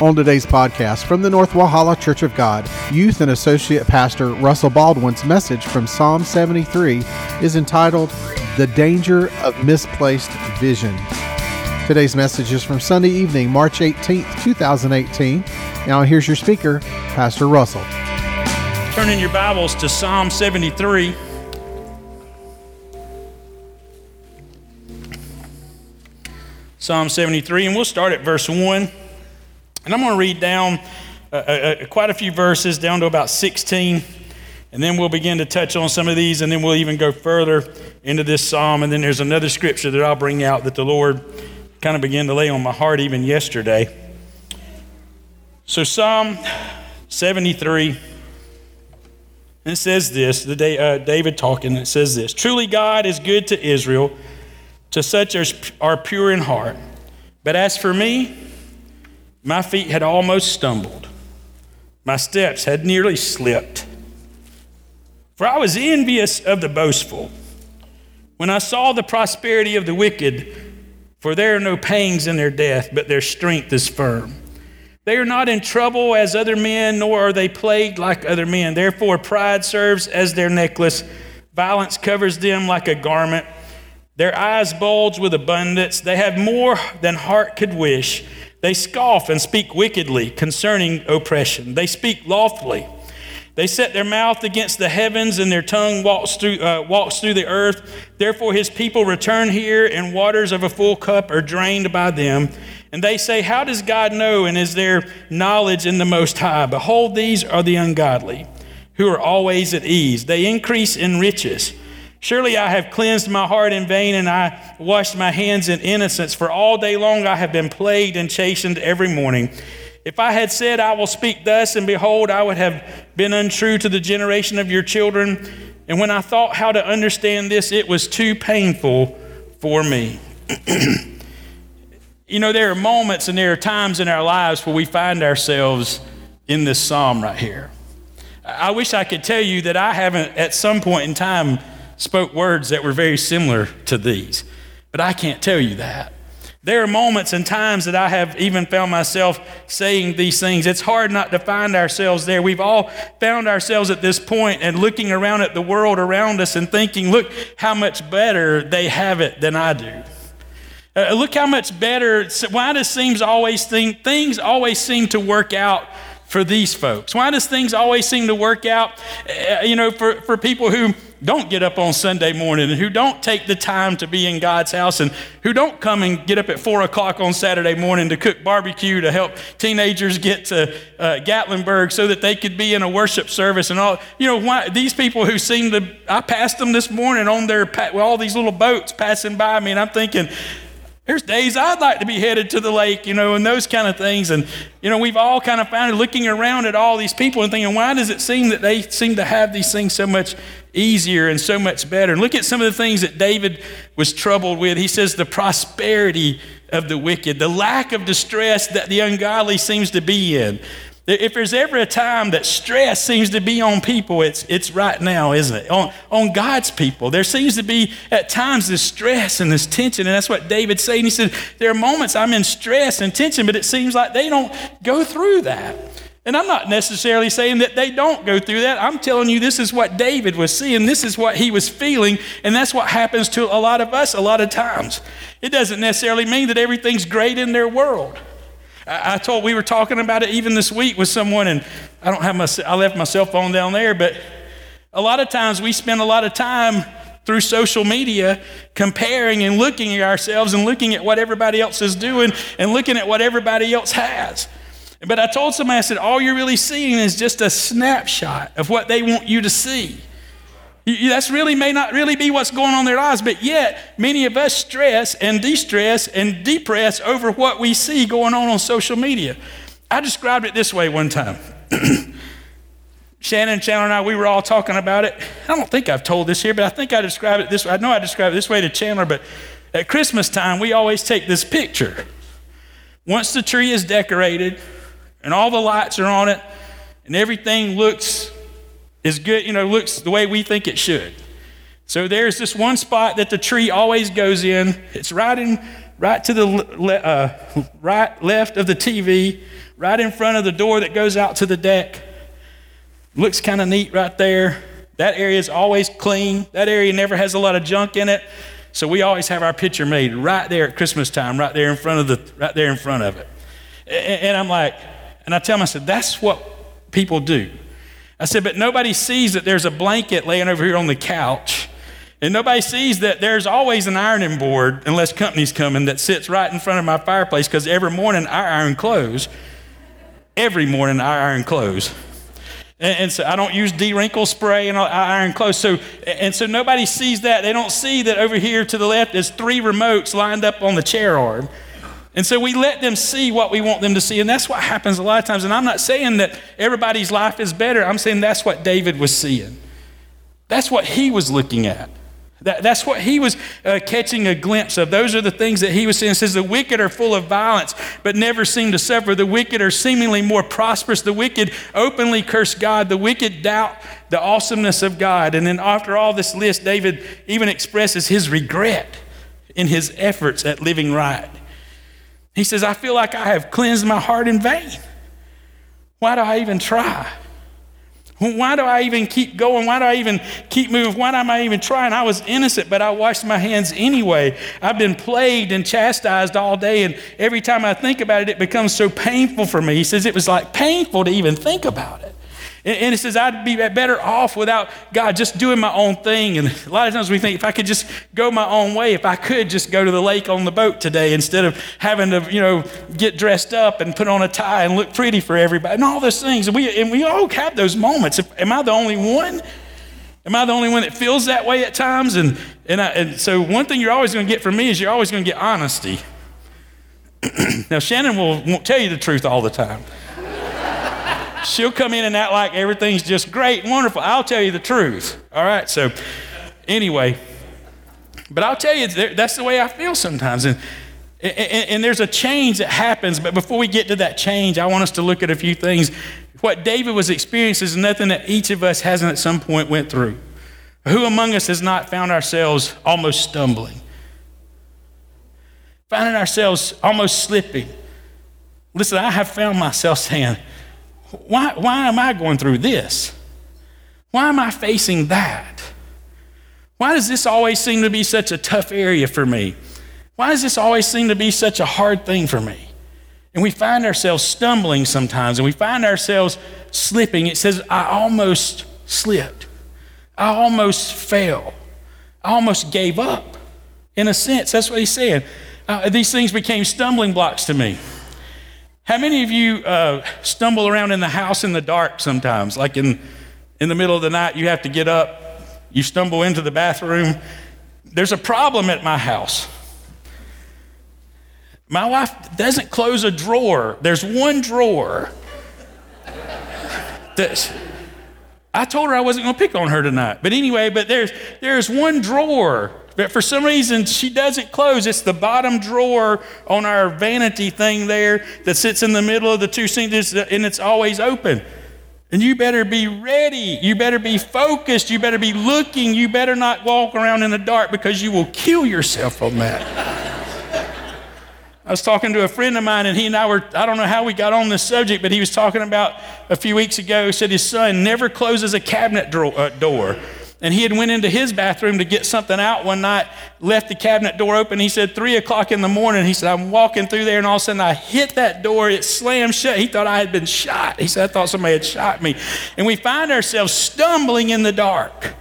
On today's podcast from the North Walhalla Church of God, Youth and Associate Pastor Russell Baldwin's message from Psalm 73 is entitled The Danger of Misplaced Vision. Today's message is from Sunday evening, March 18th, 2018. Now, here's your speaker, Pastor Russell. Turn in your Bibles to Psalm 73. Psalm 73, and we'll start at verse 1. And I'm going to read down uh, uh, uh, quite a few verses, down to about 16. And then we'll begin to touch on some of these, and then we'll even go further into this psalm. And then there's another scripture that I'll bring out that the Lord kind of began to lay on my heart even yesterday. So, Psalm 73, and it says this the day, uh, David talking, it says this Truly, God is good to Israel, to such as are pure in heart. But as for me, my feet had almost stumbled, my steps had nearly slipped. For I was envious of the boastful when I saw the prosperity of the wicked, for there are no pangs in their death, but their strength is firm. They are not in trouble as other men, nor are they plagued like other men. Therefore, pride serves as their necklace, violence covers them like a garment. Their eyes bulge with abundance. They have more than heart could wish. They scoff and speak wickedly concerning oppression. They speak lawfully. They set their mouth against the heavens, and their tongue walks through, uh, walks through the earth. Therefore, his people return here, and waters of a full cup are drained by them. And they say, How does God know? And is there knowledge in the Most High? Behold, these are the ungodly, who are always at ease. They increase in riches. Surely I have cleansed my heart in vain, and I washed my hands in innocence. For all day long I have been plagued and chastened every morning. If I had said, I will speak thus, and behold, I would have been untrue to the generation of your children. And when I thought how to understand this, it was too painful for me. you know, there are moments and there are times in our lives where we find ourselves in this psalm right here. I wish I could tell you that I haven't, at some point in time, spoke words that were very similar to these, but I can't tell you that. There are moments and times that I have even found myself saying these things. It's hard not to find ourselves there. We've all found ourselves at this point and looking around at the world around us and thinking, look how much better they have it than I do. Uh, look how much better. Why does seems always think, things always seem to work out for these folks? Why does things always seem to work out, uh, you know, for, for people who don't get up on Sunday morning and who don't take the time to be in God's house and who don't come and get up at four o'clock on Saturday morning to cook barbecue to help teenagers get to uh, Gatlinburg so that they could be in a worship service and all. You know, why, these people who seem to, I passed them this morning on their, all these little boats passing by me and I'm thinking, there's days I'd like to be headed to the lake, you know, and those kind of things. And, you know, we've all kind of found looking around at all these people and thinking, why does it seem that they seem to have these things so much easier and so much better? And look at some of the things that David was troubled with. He says, the prosperity of the wicked, the lack of distress that the ungodly seems to be in. If there's ever a time that stress seems to be on people, it's, it's right now, isn't it? On, on God's people. There seems to be at times this stress and this tension, and that's what David's saying. He said, There are moments I'm in stress and tension, but it seems like they don't go through that. And I'm not necessarily saying that they don't go through that. I'm telling you, this is what David was seeing, this is what he was feeling, and that's what happens to a lot of us a lot of times. It doesn't necessarily mean that everything's great in their world. I, told we were talking about it even this week with someone, and I don't have my I left my cell phone down there, but a lot of times we spend a lot of time through social media comparing and looking at ourselves and looking at what everybody else is doing and looking at what everybody else has. But I told somebody, I said, all you're really seeing is just a snapshot of what they want you to see. That's really may not really be what's going on in their lives, but yet many of us stress and de-stress and depress over what we see going on on social media. I described it this way one time. Shannon, Chandler, and I, we were all talking about it. I don't think I've told this here, but I think I described it this way. I know I described it this way to Chandler, but at Christmas time, we always take this picture. Once the tree is decorated and all the lights are on it and everything looks is good, you know, looks the way we think it should. So there's this one spot that the tree always goes in. It's right in, right to the le- uh, right left of the TV right in front of the door that goes out to the deck. Looks kind of neat right there. That area is always clean. That area never has a lot of junk in it. So we always have our picture made right there at Christmas time, right there in front of the, right there in front of it. And, and I'm like, and I tell said, that's what people do. I said, but nobody sees that there's a blanket laying over here on the couch. And nobody sees that there's always an ironing board, unless company's coming, that sits right in front of my fireplace because every morning I iron clothes. Every morning I iron clothes. And, and so I don't use de-wrinkle spray and I iron clothes. So, and so nobody sees that. They don't see that over here to the left is three remotes lined up on the chair arm. And so we let them see what we want them to see. And that's what happens a lot of times. And I'm not saying that everybody's life is better. I'm saying that's what David was seeing. That's what he was looking at. That, that's what he was uh, catching a glimpse of. Those are the things that he was saying. It says, The wicked are full of violence, but never seem to suffer. The wicked are seemingly more prosperous. The wicked openly curse God. The wicked doubt the awesomeness of God. And then, after all this list, David even expresses his regret in his efforts at living right. He says, I feel like I have cleansed my heart in vain. Why do I even try? Why do I even keep going? Why do I even keep moving? Why am I even trying? I was innocent, but I washed my hands anyway. I've been plagued and chastised all day, and every time I think about it, it becomes so painful for me. He says it was like painful to even think about it. And it says, I'd be better off without God just doing my own thing. And a lot of times we think, if I could just go my own way, if I could just go to the lake on the boat today instead of having to, you know, get dressed up and put on a tie and look pretty for everybody and all those things. And we, and we all have those moments. Am I the only one? Am I the only one that feels that way at times? And, and, I, and so, one thing you're always going to get from me is you're always going to get honesty. now, Shannon will, won't tell you the truth all the time. She'll come in and act like everything's just great and wonderful. I'll tell you the truth. All right. So, anyway, but I'll tell you, that's the way I feel sometimes. And, and, and, there's a change that happens. But before we get to that change, I want us to look at a few things. What David was experiencing is nothing that each of us hasn't at some point went through. Who among us has not found ourselves almost stumbling? Finding ourselves almost slipping. Listen, I have found myself saying, why, why am I going through this? Why am I facing that? Why does this always seem to be such a tough area for me? Why does this always seem to be such a hard thing for me? And we find ourselves stumbling sometimes and we find ourselves slipping. It says, I almost slipped. I almost fell. I almost gave up. In a sense, that's what he's saying. Uh, these things became stumbling blocks to me. How many of you uh, stumble around in the house in the dark sometimes? Like in, in the middle of the night, you have to get up, you stumble into the bathroom. There's a problem at my house. My wife doesn't close a drawer. There's one drawer. That's, I told her I wasn't going to pick on her tonight. But anyway, but there's, there's one drawer that for some reason, she doesn't close. It's the bottom drawer on our vanity thing there that sits in the middle of the two sinks, and it's always open. And you better be ready. You better be focused. You better be looking. You better not walk around in the dark because you will kill yourself on that. I was talking to a friend of mine, and he and I were, I don't know how we got on this subject, but he was talking about a few weeks ago. He said his son never closes a cabinet uh, door. And he had went into his bathroom to get something out one night, left the cabinet door open. He said, three o'clock in the morning, he said, I'm walking through there and all of a sudden I hit that door. It slammed shut. He thought I had been shot. He said, I thought somebody had shot me. And we find ourselves stumbling in the dark.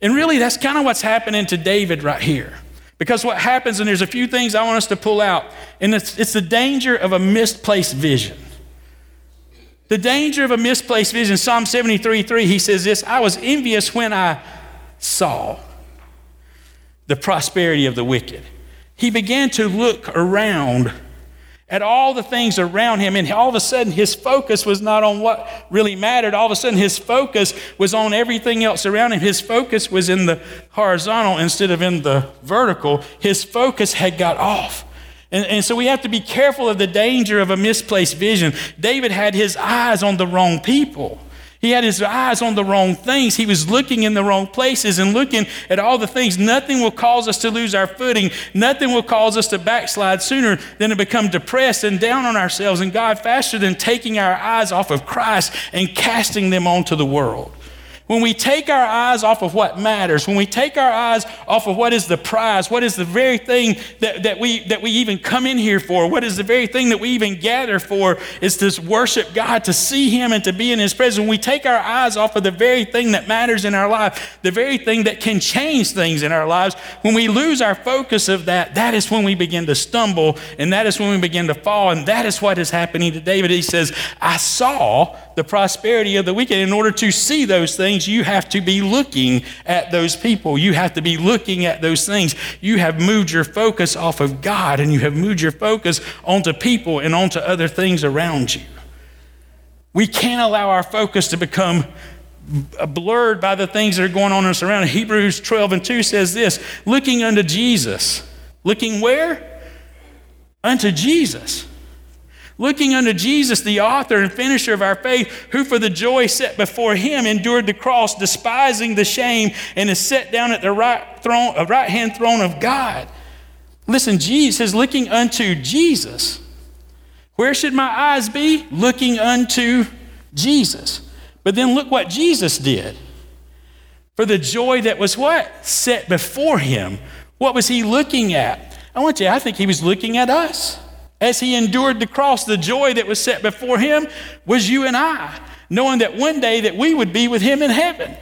And really, that's kind of what's happening to David right here. Because what happens, and there's a few things I want us to pull out, and it's, it's the danger of a misplaced vision. The danger of a misplaced vision. Psalm 73 3, he says this I was envious when I saw the prosperity of the wicked. He began to look around at all the things around him, and all of a sudden his focus was not on what really mattered. All of a sudden his focus was on everything else around him. His focus was in the horizontal instead of in the vertical. His focus had got off. And, and so we have to be careful of the danger of a misplaced vision. David had his eyes on the wrong people. He had his eyes on the wrong things. He was looking in the wrong places and looking at all the things. Nothing will cause us to lose our footing. Nothing will cause us to backslide sooner than to become depressed and down on ourselves and God faster than taking our eyes off of Christ and casting them onto the world. When we take our eyes off of what matters, when we take our eyes off of what is the prize, what is the very thing that, that, we, that we even come in here for, what is the very thing that we even gather for, is to worship God, to see Him and to be in His presence. When we take our eyes off of the very thing that matters in our life, the very thing that can change things in our lives, when we lose our focus of that, that is when we begin to stumble and that is when we begin to fall. And that is what is happening to David. He says, I saw the prosperity of the wicked. In order to see those things, you have to be looking at those people. You have to be looking at those things. You have moved your focus off of God and you have moved your focus onto people and onto other things around you. We can't allow our focus to become blurred by the things that are going on in us around. Hebrews 12 and 2 says this looking unto Jesus. Looking where? Unto Jesus Looking unto Jesus, the author and finisher of our faith, who for the joy set before him endured the cross, despising the shame, and is set down at the right, throne, right hand throne of God. Listen, Jesus is looking unto Jesus. Where should my eyes be? Looking unto Jesus. But then look what Jesus did. For the joy that was what? Set before him. What was he looking at? I want you, I think he was looking at us as he endured the cross, the joy that was set before him was you and I, knowing that one day that we would be with him in heaven.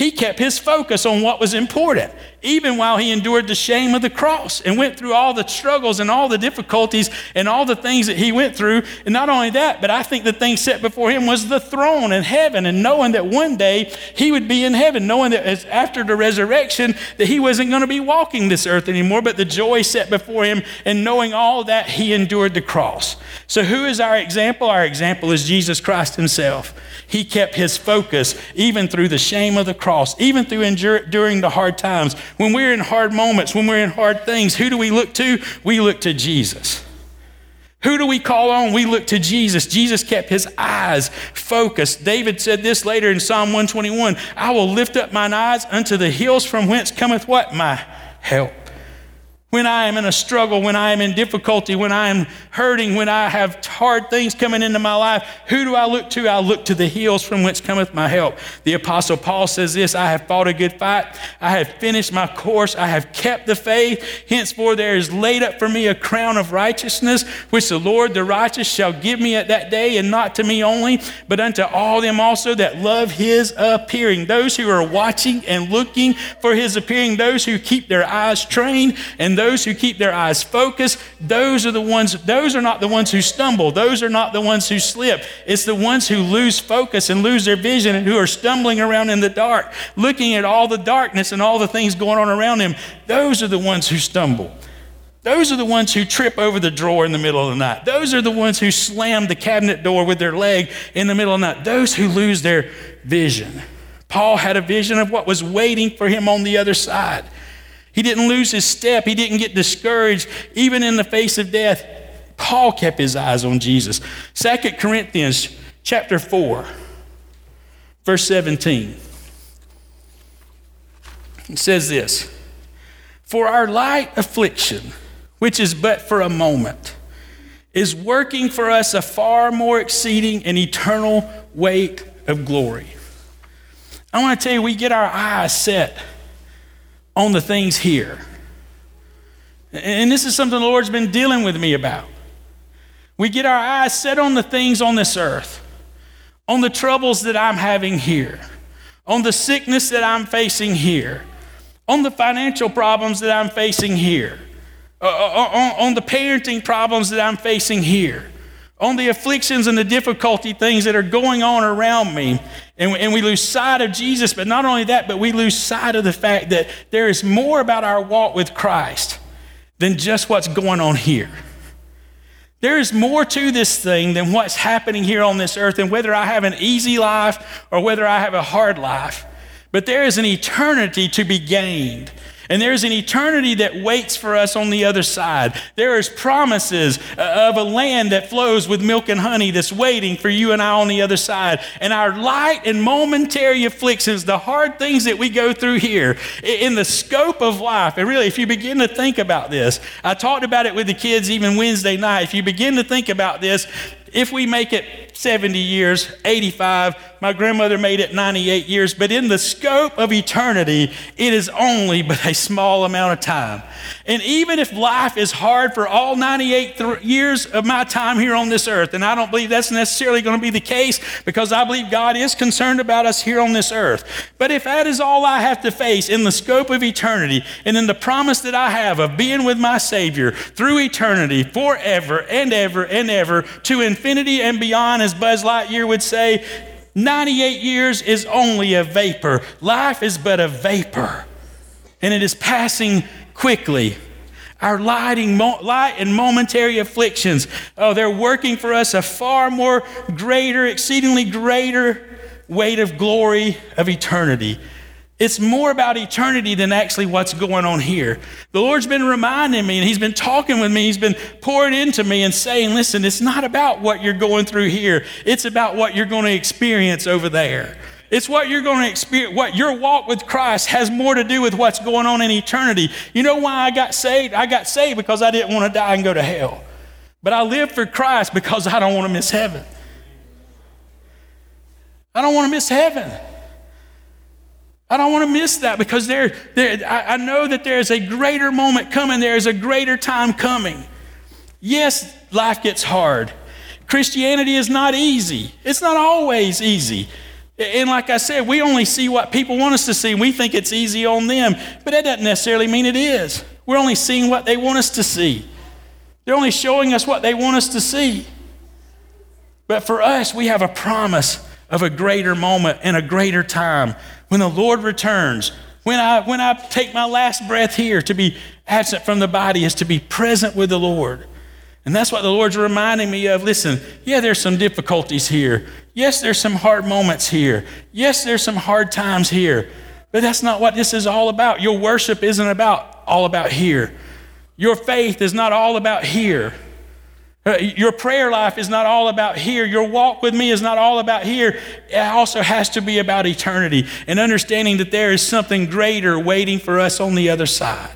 He kept his focus on what was important, even while he endured the shame of the cross and went through all the struggles and all the difficulties and all the things that he went through. And not only that, but I think the thing set before him was the throne in heaven and knowing that one day he would be in heaven, knowing that after the resurrection that he wasn't going to be walking this earth anymore, but the joy set before him and knowing all that he endured the cross. So who is our example? Our example is Jesus Christ himself. He kept his focus even through the shame of the cross, even through during the hard times. When we're in hard moments, when we're in hard things, who do we look to? We look to Jesus. Who do we call on? We look to Jesus. Jesus kept his eyes focused. David said this later in Psalm 121 I will lift up mine eyes unto the hills from whence cometh what? My help when I am in a struggle, when I am in difficulty, when I am hurting, when I have hard things coming into my life, who do I look to? I look to the hills from whence cometh my help. The Apostle Paul says this I have fought a good fight, I have finished my course, I have kept the faith. Henceforth, there is laid up for me a crown of righteousness, which the Lord the righteous shall give me at that day, and not to me only, but unto all them also that love his appearing. Those who are watching and looking for his appearing, those who keep their eyes trained, and those who keep their eyes focused, those are the ones, those are not the ones who stumble. Those are not the ones who slip. It's the ones who lose focus and lose their vision and who are stumbling around in the dark, looking at all the darkness and all the things going on around them. Those are the ones who stumble. Those are the ones who trip over the drawer in the middle of the night. Those are the ones who slam the cabinet door with their leg in the middle of the night. Those who lose their vision. Paul had a vision of what was waiting for him on the other side. He didn't lose his step. He didn't get discouraged, even in the face of death. Paul kept his eyes on Jesus. Second Corinthians chapter 4, verse 17. It says this For our light affliction, which is but for a moment, is working for us a far more exceeding and eternal weight of glory. I want to tell you, we get our eyes set on the things here. And this is something the Lord's been dealing with me about. We get our eyes set on the things on this earth, on the troubles that I'm having here, on the sickness that I'm facing here, on the financial problems that I'm facing here, uh, uh on, on the parenting problems that I'm facing here on the afflictions and the difficulty things that are going on around me. And, and we lose sight of Jesus, but not only that, but we lose sight of the fact that there is more about our walk with Christ than just what's going on here. There is more to this thing than what's happening here on this earth, and whether I have an easy life or whether I have a hard life. But there is an eternity to be gained. And there's an eternity that waits for us on the other side. There is promises uh, of a land that flows with milk and honey that's waiting for you and I on the other side. And our light and momentary afflictions, the hard things that we go through here, in the scope of life, and really, if you begin to think about this, I talked about it with the kids even Wednesday night. If you begin to think about this, if we make it 70 years, 85, my grandmother made it 98 years, but in the scope of eternity, it is only but a small amount of time. And even if life is hard for all 98 th- years of my time here on this earth, and I don't believe that's necessarily going to be the case because I believe God is concerned about us here on this earth. But if that is all I have to face in the scope of eternity, and in the promise that I have of being with my Savior through eternity, forever and ever and ever, to infinity and beyond, as Buzz Lightyear would say, 98 years is only a vapor. Life is but a vapor, and it is passing quickly. Our lighting, light and momentary afflictions, oh, they're working for us a far more greater, exceedingly greater weight of glory of eternity. It's more about eternity than actually what's going on here. The Lord's been reminding me and He's been talking with me. He's been pouring into me and saying, listen, it's not about what you're going through here, it's about what you're going to experience over there. It's what you're going to experience. What your walk with Christ has more to do with what's going on in eternity. You know why I got saved? I got saved because I didn't want to die and go to hell. But I live for Christ because I don't want to miss heaven. I don't want to miss heaven. I don't want to miss that because there, there, I, I know that there is a greater moment coming. There is a greater time coming. Yes, life gets hard. Christianity is not easy. It's not always easy. And like I said, we only see what people want us to see. We think it's easy on them, but that doesn't necessarily mean it is. We're only seeing what they want us to see. They're only showing us what they want us to see. But for us, we have a promise of a greater moment and a greater time when the Lord returns, when I, when I take my last breath here, to be absent from the body is to be present with the Lord. And that's what the Lord's reminding me of. Listen, yeah, there's some difficulties here. Yes, there's some hard moments here. Yes, there's some hard times here. But that's not what this is all about. Your worship isn't about all about here. Your faith is not all about here. Your prayer life is not all about here. Your walk with me is not all about here. It also has to be about eternity and understanding that there is something greater waiting for us on the other side.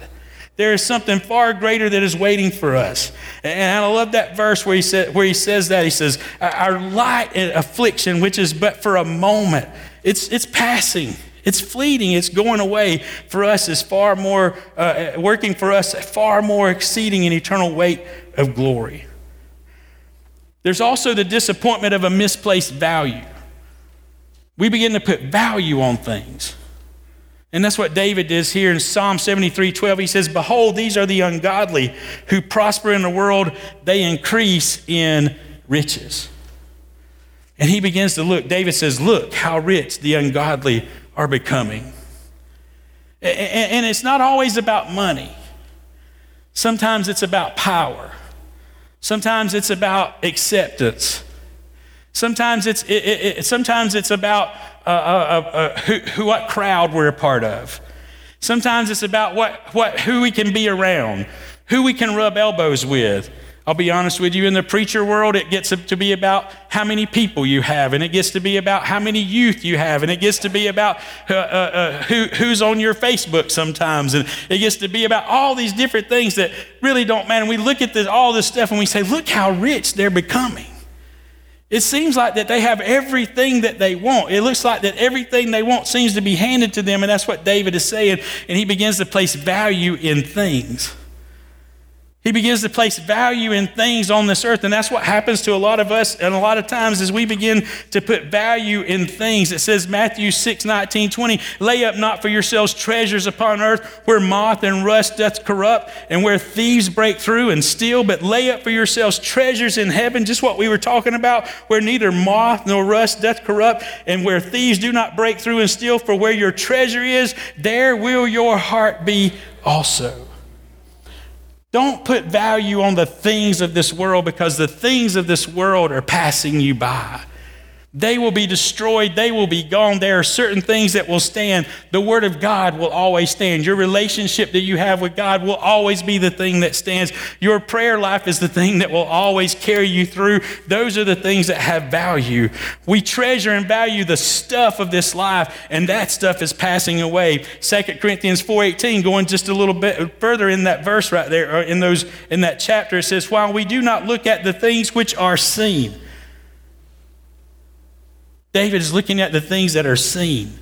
There is something far greater that is waiting for us. And I love that verse where he, said, where he says that. He says, Our light and affliction, which is but for a moment, it's, it's passing. It's fleeting. It's going away. For us, is far more, uh, working for us, far more exceeding an eternal weight of glory. There's also the disappointment of a misplaced value. We begin to put value on things. And that's what David does here in Psalm 73 12. He says, Behold, these are the ungodly who prosper in the world, they increase in riches. And he begins to look. David says, Look how rich the ungodly are becoming. And it's not always about money, sometimes it's about power. Sometimes it's about acceptance. Sometimes it's, it, it, it, sometimes it's about uh, uh, uh, uh, who, who, what crowd we're a part of. Sometimes it's about what, what, who we can be around, who we can rub elbows with. I'll be honest with you, in the preacher world, it gets to be about how many people you have, and it gets to be about how many youth you have, and it gets to be about uh, uh, uh, who, who's on your Facebook sometimes, and it gets to be about all these different things that really don't matter. And we look at this, all this stuff and we say, look how rich they're becoming. It seems like that they have everything that they want. It looks like that everything they want seems to be handed to them, and that's what David is saying, and he begins to place value in things. He begins to place value in things on this earth. And that's what happens to a lot of us. And a lot of times as we begin to put value in things, it says Matthew 6, 19, 20, lay up not for yourselves treasures upon earth where moth and rust doth corrupt and where thieves break through and steal, but lay up for yourselves treasures in heaven, just what we were talking about, where neither moth nor rust doth corrupt and where thieves do not break through and steal. For where your treasure is, there will your heart be also. Don't put value on the things of this world because the things of this world are passing you by. They will be destroyed. They will be gone. There are certain things that will stand. The Word of God will always stand. Your relationship that you have with God will always be the thing that stands. Your prayer life is the thing that will always carry you through. Those are the things that have value. We treasure and value the stuff of this life, and that stuff is passing away. 2 Corinthians 4.18, going just a little bit further in that verse right there, or in, those, in that chapter, it says, While we do not look at the things which are seen, David is looking at the things that are seen.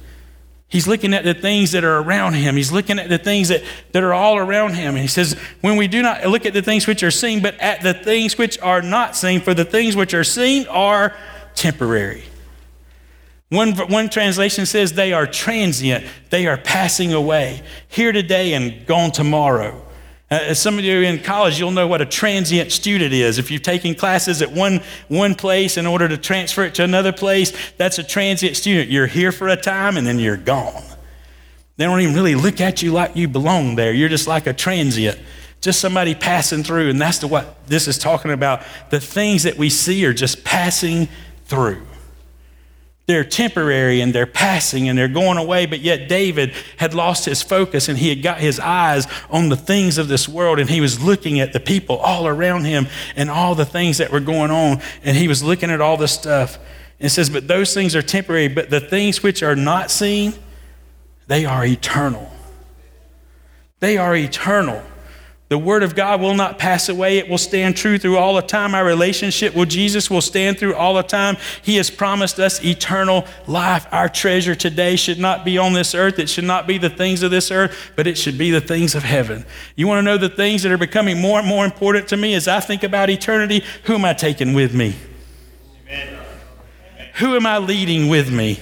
He's looking at the things that are around him. He's looking at the things that, that are all around him. And he says, When we do not look at the things which are seen, but at the things which are not seen, for the things which are seen are temporary. One, one translation says they are transient, they are passing away, here today and gone tomorrow. Uh, some of you in college, you'll know what a transient student is. If you've taken classes at one, one place in order to transfer it to another place, that's a transient student. You're here for a time and then you're gone. They don't even really look at you like you belong there. You're just like a transient, just somebody passing through. And that's the, what this is talking about. The things that we see are just passing through. They're temporary and they're passing and they're going away, but yet David had lost his focus and he had got his eyes on the things of this world and he was looking at the people all around him and all the things that were going on and he was looking at all the stuff. And says, But those things are temporary, but the things which are not seen, they are eternal. They are eternal. The Word of God will not pass away. It will stand true through all the time. Our relationship with Jesus will stand through all the time. He has promised us eternal life. Our treasure today should not be on this earth. It should not be the things of this earth, but it should be the things of heaven. You want to know the things that are becoming more and more important to me as I think about eternity? Who am I taking with me? Amen. Who am I leading with me?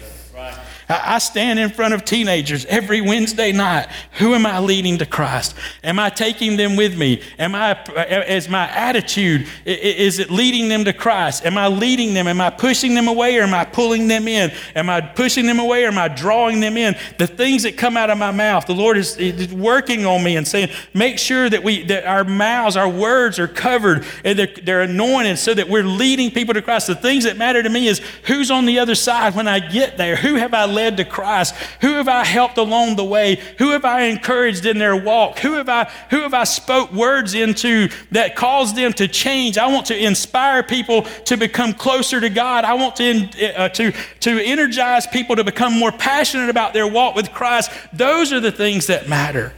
I stand in front of teenagers every Wednesday night. Who am I leading to Christ? Am I taking them with me? Am I, is my attitude, is it leading them to Christ? Am I leading them? Am I pushing them away or am I pulling them in? Am I pushing them away or am I drawing them in? The things that come out of my mouth, the Lord is, working on me and saying, make sure that we, that our mouths, our words are covered and they're, they're anointed so that we're leading people to Christ. The things that matter to me is who's on the other side when I get there? Who have I led led to Christ? Who have I helped along the way? Who have I encouraged in their walk? Who have I, who have I spoke words into that caused them to change? I want to inspire people to become closer to God. I want to, uh, to, to energize people to become more passionate about their walk with Christ. Those are the things that matter.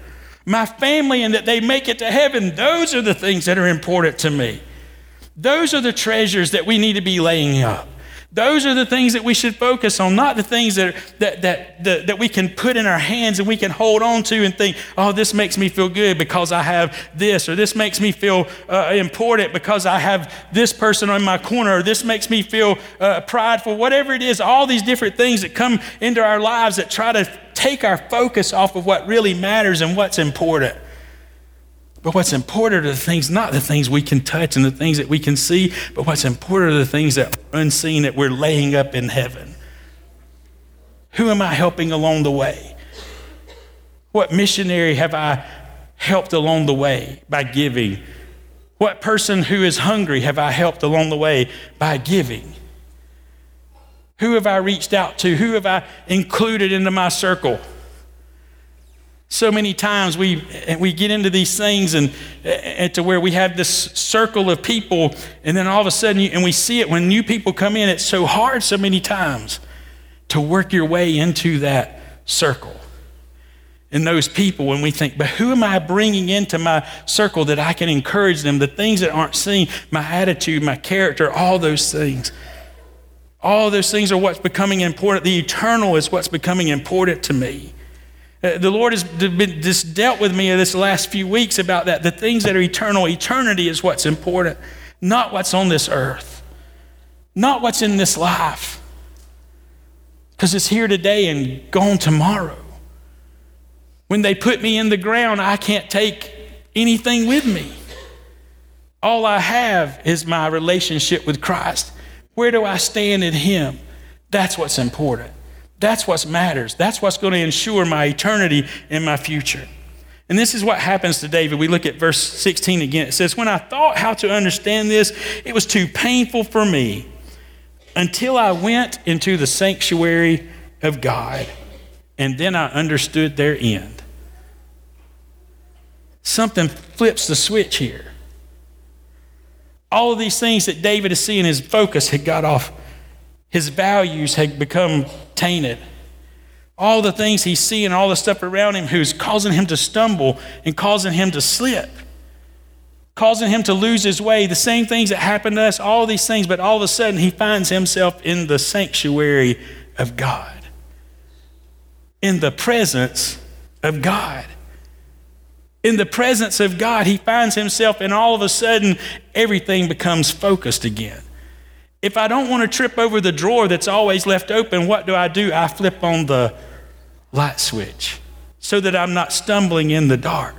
My family and that they make it to heaven, those are the things that are important to me. Those are the treasures that we need to be laying up. Those are the things that we should focus on, not the things that, that, that, that, that, we can put in our hands and we can hold on to and think, oh, this makes me feel good because I have this, or this makes me feel uh, important because I have this person on my corner, or this makes me feel uh, prideful, whatever it is, all these different things that come into our lives that try to take our focus off of what really matters and what's important. But what's important are the things, not the things we can touch and the things that we can see, but what's important are the things that are unseen that we're laying up in heaven. Who am I helping along the way? What missionary have I helped along the way by giving? What person who is hungry have I helped along the way by giving? Who have I reached out to? Who have I included into my circle? So many times we we get into these things and, and, to where we have this circle of people and then all of a sudden you, and we see it when new people come in it's so hard so many times to work your way into that circle. And those people when we think but who am i bringing into my circle that i can encourage them? The things that aren't seen my attitude my character all those things. All those things are what's becoming important. The eternal is what's becoming important to me Uh, the Lord has been, just dealt with me this last few weeks about that. The things that are eternal, eternity is what's important, not what's on this earth, not what's in this life. Because it's here today and gone tomorrow. When they put me in the ground, I can't take anything with me. All I have is my relationship with Christ. Where do I stand in Him? That's what's important. That's what matters. That's what's going to ensure my eternity and my future. And this is what happens to David. We look at verse 16 again. It says, When I thought how to understand this, it was too painful for me. until I went into the sanctuary of God, and then I understood their end. Something flips the switch here. All of these things that David is seeing, his focus had got off, his values had become tainted. All the things he's seeing, all the stuff around him who's causing him to stumble and causing him to slip causing him to lose his way, the same things that happened to us, all these things, but all of a sudden he finds himself in the sanctuary of God, in the presence of God. In the presence of God, he finds himself, and all of a sudden, everything becomes focused again. If I don't want to trip over the drawer that's always left open, what do I do? I flip on the light switch so that I'm not stumbling in the dark.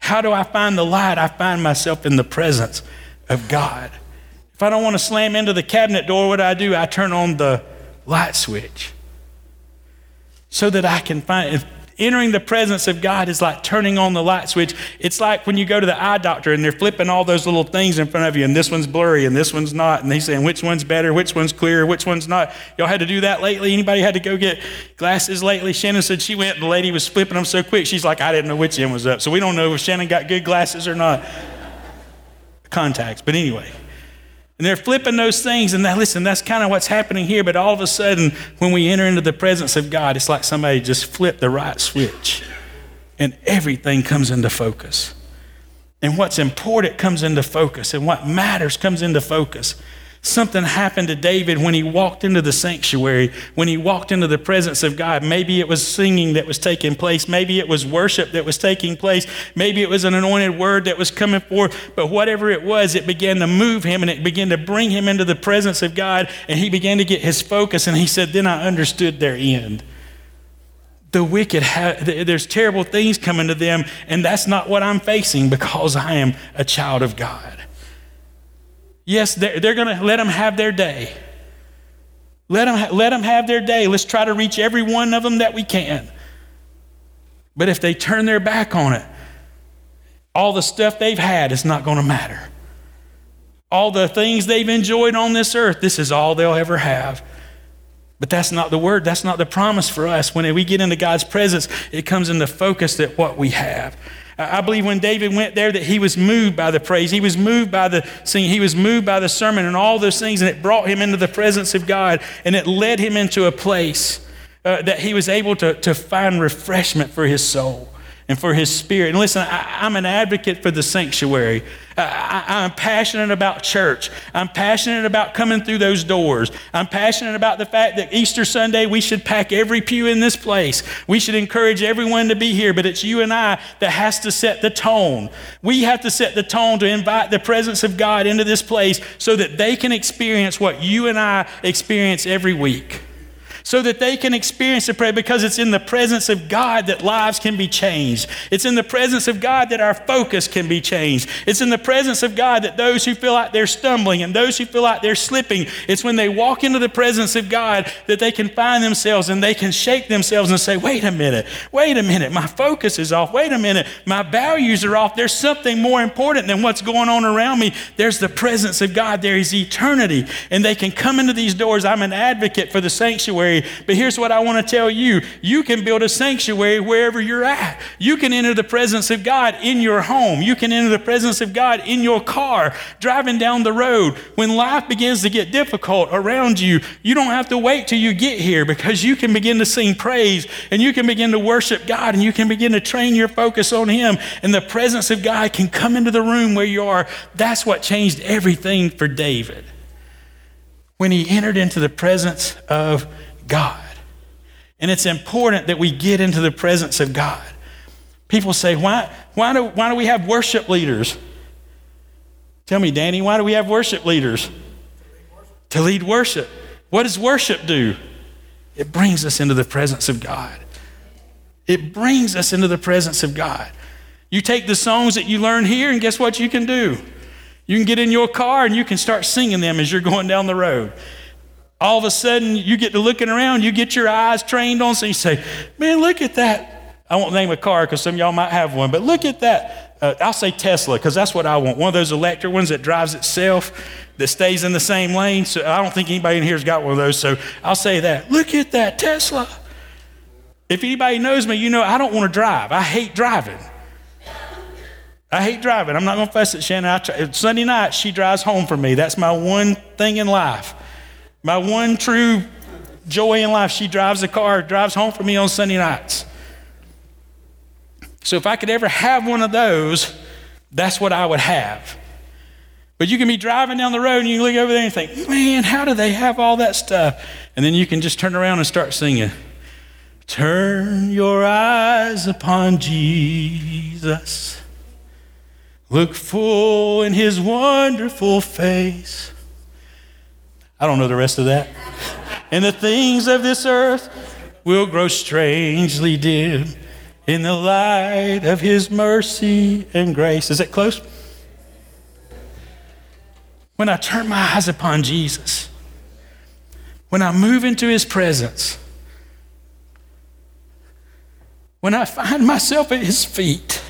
How do I find the light? I find myself in the presence of God. If I don't want to slam into the cabinet door, what do I do? I turn on the light switch so that I can find entering the presence of God is like turning on the light switch. It's like when you go to the eye doctor and they're flipping all those little things in front of you, and this one's blurry and this one's not, and they're saying which one's better, which one's clearer, which one's not. Y'all had to do that lately? Anybody had to go get glasses lately? Shannon said she went and the lady was flipping them so quick, she's like, I didn't know which end was up. So we don't know if Shannon got good glasses or not. Contacts, but anyway. And they're flipping those things, and that, listen, that's kind of what's happening here. But all of a sudden, when we enter into the presence of God, it's like somebody just flipped the right switch, and everything comes into focus. And what's important comes into focus, and what matters comes into focus. Something happened to David when he walked into the sanctuary, when he walked into the presence of God. Maybe it was singing that was taking place. Maybe it was worship that was taking place. Maybe it was an anointed word that was coming forth. But whatever it was, it began to move him and it began to bring him into the presence of God. And he began to get his focus. And he said, Then I understood their end the wicked have, there's terrible things coming to them and that's not what i'm facing because i am a child of god Yes, they're, they're going to let them have their day. Let them, let them have their day. Let's try to reach every one of them that we can. But if they turn their back on it, all the stuff they've had is not going to matter. All the things they've enjoyed on this earth, this is all they'll ever have. But that's not the word, that's not the promise for us. When we get into God's presence, it comes into focus that what we have. I believe when David went there that he was moved by the praise. He was moved by the singing. He was moved by the sermon and all those things, and it brought him into the presence of God, and it led him into a place uh, that he was able to, to find refreshment for his soul and for his spirit. And listen, I, am an advocate for the sanctuary. I, I'm passionate about church. I'm passionate about coming through those doors. I'm passionate about the fact that Easter Sunday we should pack every pew in this place. We should encourage everyone to be here, but it's you and I that has to set the tone. We have to set the tone to invite the presence of God into this place so that they can experience what you and I experience every week so that they can experience the prayer because it's in the presence of God that lives can be changed. It's in the presence of God that our focus can be changed. It's in the presence of God that those who feel like they're stumbling and those who feel like they're slipping, it's when they walk into the presence of God that they can find themselves and they can shake themselves and say, wait a minute, wait a minute, my focus is off. Wait a minute, my values are off. There's something more important than what's going on around me. There's the presence of God. There is eternity. And they can come into these doors. I'm an advocate for the sanctuary sanctuary. But here's what I want to tell you you can build a sanctuary wherever you're at. You can enter the presence of God in your home, you can enter the presence of God in your car, driving down the road. When life begins to get difficult around you, you don't have to wait till you get here because you can begin to sing praise and you can begin to worship God and you can begin to train your focus on Him. And the presence of God can come into the room where you are. That's what changed everything for David. When he entered into the presence of God. And it's important that we get into the presence of God. People say, why, why, do, why do we have worship leaders? Tell me, Danny, why do we have worship leaders? To lead worship. What does worship do? It brings us into the presence of God. It brings us into the presence of God. You take the songs that you learn here, and guess what you can do? You can get in your car and you can start singing them as you're going down the road all of a sudden you get to looking around, you get your eyes trained on, so you say, Man, look at that. I won't name a car because some of y'all might have one, but look at that uh, I'll say Tesla because that's what I want. One of those electric ones that drives itself, that stays in the same lane. So I don't think anybody in here has got one of those. So I'll say that. Look at that Tesla. If anybody knows me, you know I don't want to drive. I hate driving. I hate driving. I'm not going to fuss at Shannon. Sunday night, she drives home for me. That's my one thing in life. My one true joy in life. She drives the car, drives home for me on Sunday nights. So if I could ever have one of those, that's what I would have. But you can be driving down the road and you look over there and you think, man, how do they have all that stuff? And then you can just turn around and start singing. Turn your eyes upon Jesus. Look full in his wonderful face. I don't know the rest of that. and the things of this earth will grow strangely dim in the light of his mercy and grace. Is it close? When I turn my eyes upon Jesus, when I move into his presence, when I find myself at his feet,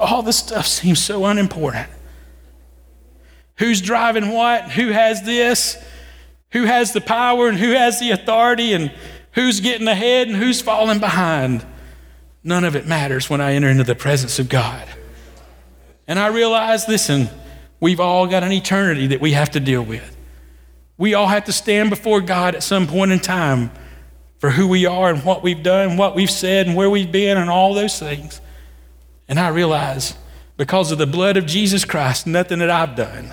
all the stuff seems so unimportant. Who's driving what? Who has this? Who has the power and who has the authority and who's getting ahead and who's falling behind? None of it matters when I enter into the presence of God. And I realize, listen, we've all got an eternity that we have to deal with. We all have to stand before God at some point in time for who we are and what we've done, what we've said, and where we've been, and all those things. And I realize because of the blood of Jesus Christ, nothing that I've done,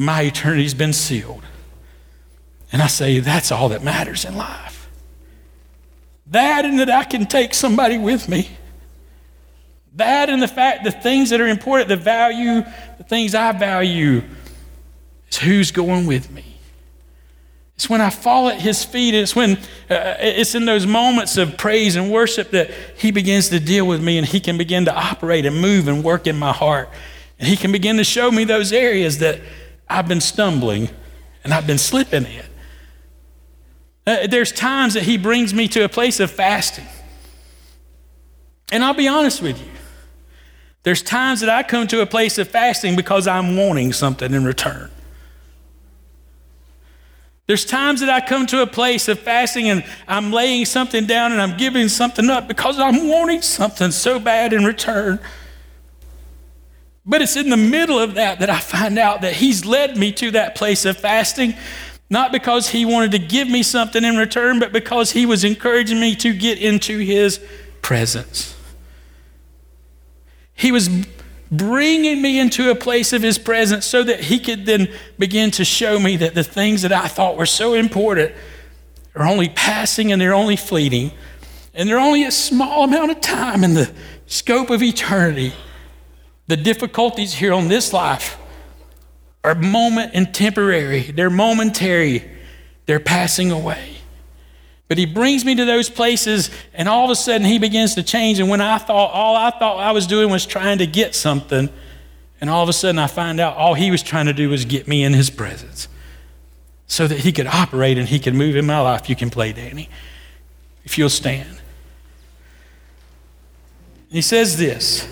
my eternity's been sealed. And I say, that's all that matters in life. That and that I can take somebody with me. That and the fact the things that are important, the value, the things I value, is who's going with me. It's when I fall at his feet. It's when uh, it's in those moments of praise and worship that he begins to deal with me and he can begin to operate and move and work in my heart. And he can begin to show me those areas that I've been stumbling and I've been slipping in. Uh, there's times that he brings me to a place of fasting. And I'll be honest with you. There's times that I come to a place of fasting because I'm wanting something in return. There's times that I come to a place of fasting and I'm laying something down and I'm giving something up because I'm wanting something so bad in return. But it's in the middle of that that I find out that He's led me to that place of fasting, not because He wanted to give me something in return, but because He was encouraging me to get into His presence. He was bringing me into a place of his presence so that he could then begin to show me that the things that I thought were so important are only passing and they're only fleeting. And they're only a small amount of time in the scope of eternity. The difficulties here on this life are moment and temporary, they're momentary, they're passing away. But he brings me to those places, and all of a sudden he begins to change. And when I thought all I thought I was doing was trying to get something, and all of a sudden I find out all he was trying to do was get me in his presence so that he could operate and he could move in my life. You can play, Danny, if you'll stand. He says this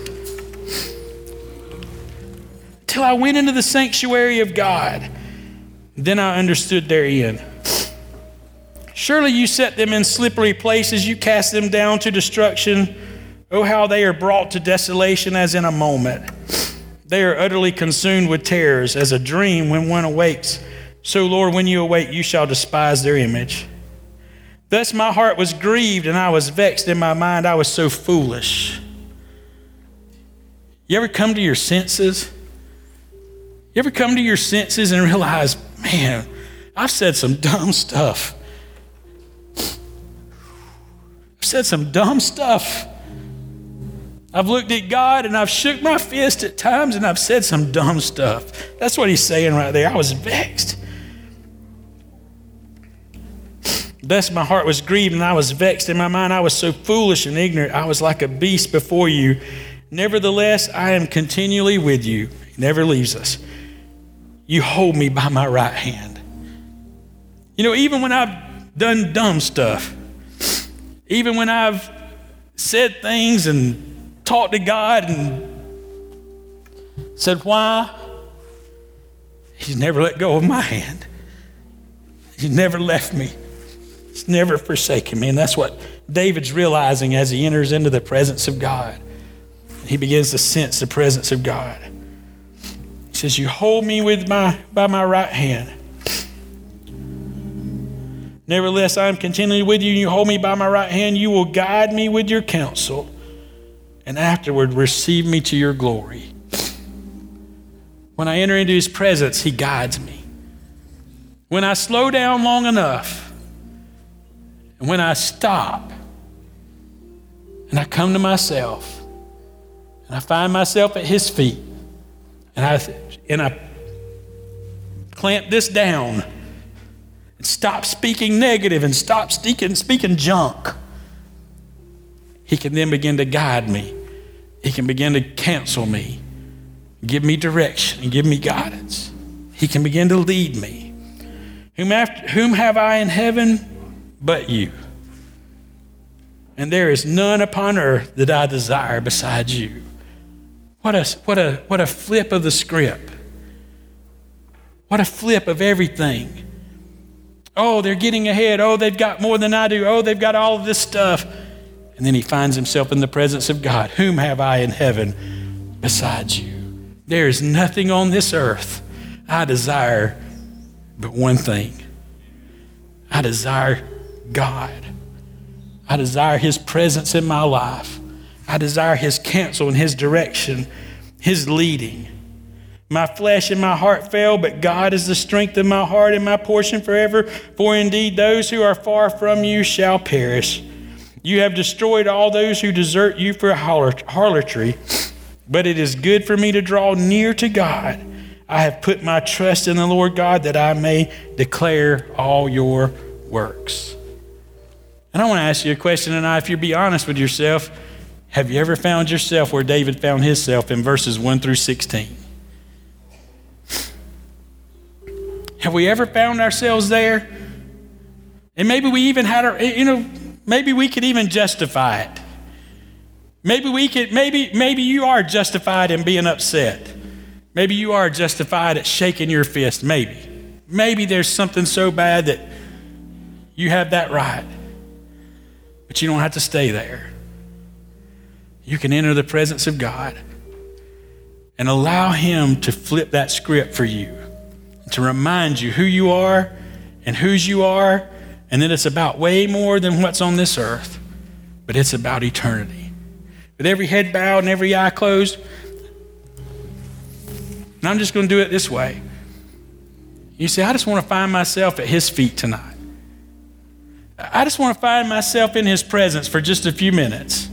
Till I went into the sanctuary of God, then I understood therein. Surely you set them in slippery places, you cast them down to destruction. Oh, how they are brought to desolation as in a moment. They are utterly consumed with terrors, as a dream when one awakes. So, Lord, when you awake, you shall despise their image. Thus my heart was grieved and I was vexed in my mind. I was so foolish. You ever come to your senses? You ever come to your senses and realize, man, I've said some dumb stuff. I've said some dumb stuff. I've looked at God and I've shook my fist at times and I've said some dumb stuff. That's what he's saying right there. I was vexed. Thus my heart was grieved and I was vexed in my mind. I was so foolish and ignorant. I was like a beast before you. Nevertheless, I am continually with you. He never leaves us. You hold me by my right hand. You know, even when I've done dumb stuff, even when I've said things and talked to God and said, Why? He's never let go of my hand. He's never left me. He's never forsaken me. And that's what David's realizing as he enters into the presence of God. He begins to sense the presence of God. Says, You hold me with my, by my right hand. Nevertheless, I am continually with you, and you hold me by my right hand. You will guide me with your counsel, and afterward receive me to your glory. When I enter into his presence, he guides me. When I slow down long enough, and when I stop, and I come to myself, and I find myself at his feet, and I, and I clamp this down and stop speaking negative and stop speaking, speaking junk, He can then begin to guide me. He can begin to counsel me, give me direction, and give me guidance. He can begin to lead me. Whom, after, whom have I in heaven but you? And there is none upon earth that I desire besides you. What a, what a, what a flip of the script. What a flip of everything. Oh, they're getting ahead. Oh, they've got more than I do. Oh, they've got all of this stuff. And then he finds himself in the presence of God. Whom have I in heaven besides you? There is nothing on this earth I desire but one thing I desire God. I desire his presence in my life. I desire his counsel and his direction, his leading. My flesh and my heart fail, but God is the strength of my heart and my portion forever. For indeed, those who are far from you shall perish. You have destroyed all those who desert you for harlotry, but it is good for me to draw near to God. I have put my trust in the Lord God that I may declare all your works. And I want to ask you a question tonight. If you be honest with yourself, have you ever found yourself where David found himself in verses 1 through 16? Have we ever found ourselves there? And maybe we even had our, you know, maybe we could even justify it. Maybe we could, maybe, maybe you are justified in being upset. Maybe you are justified at shaking your fist. Maybe. Maybe there's something so bad that you have that right. But you don't have to stay there. You can enter the presence of God and allow Him to flip that script for you to remind you who you are and whose you are, and that it's about way more than what's on this earth, but it's about eternity. With every head bowed and every eye closed, and I'm just going to do it this way. You say, I just want to find myself at His feet tonight. I just want to find myself in His presence for just a few minutes.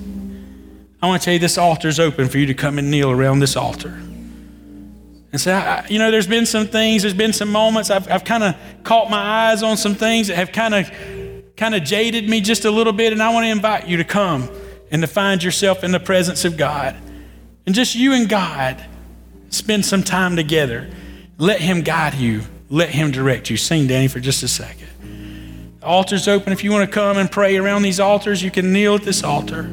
I want to tell you this altar is open for you to come and kneel around this altar and say, I, you know, there's been some things, there's been some moments, I've, I've kind of caught my eyes on some things that have kind of kind of jaded me just a little bit, and I want to invite you to come and to find yourself in the presence of God. And just you and God spend some time together. Let Him guide you, let Him direct you. Sing, Danny, for just a second. The altar's open. If you want to come and pray around these altars, you can kneel at this altar.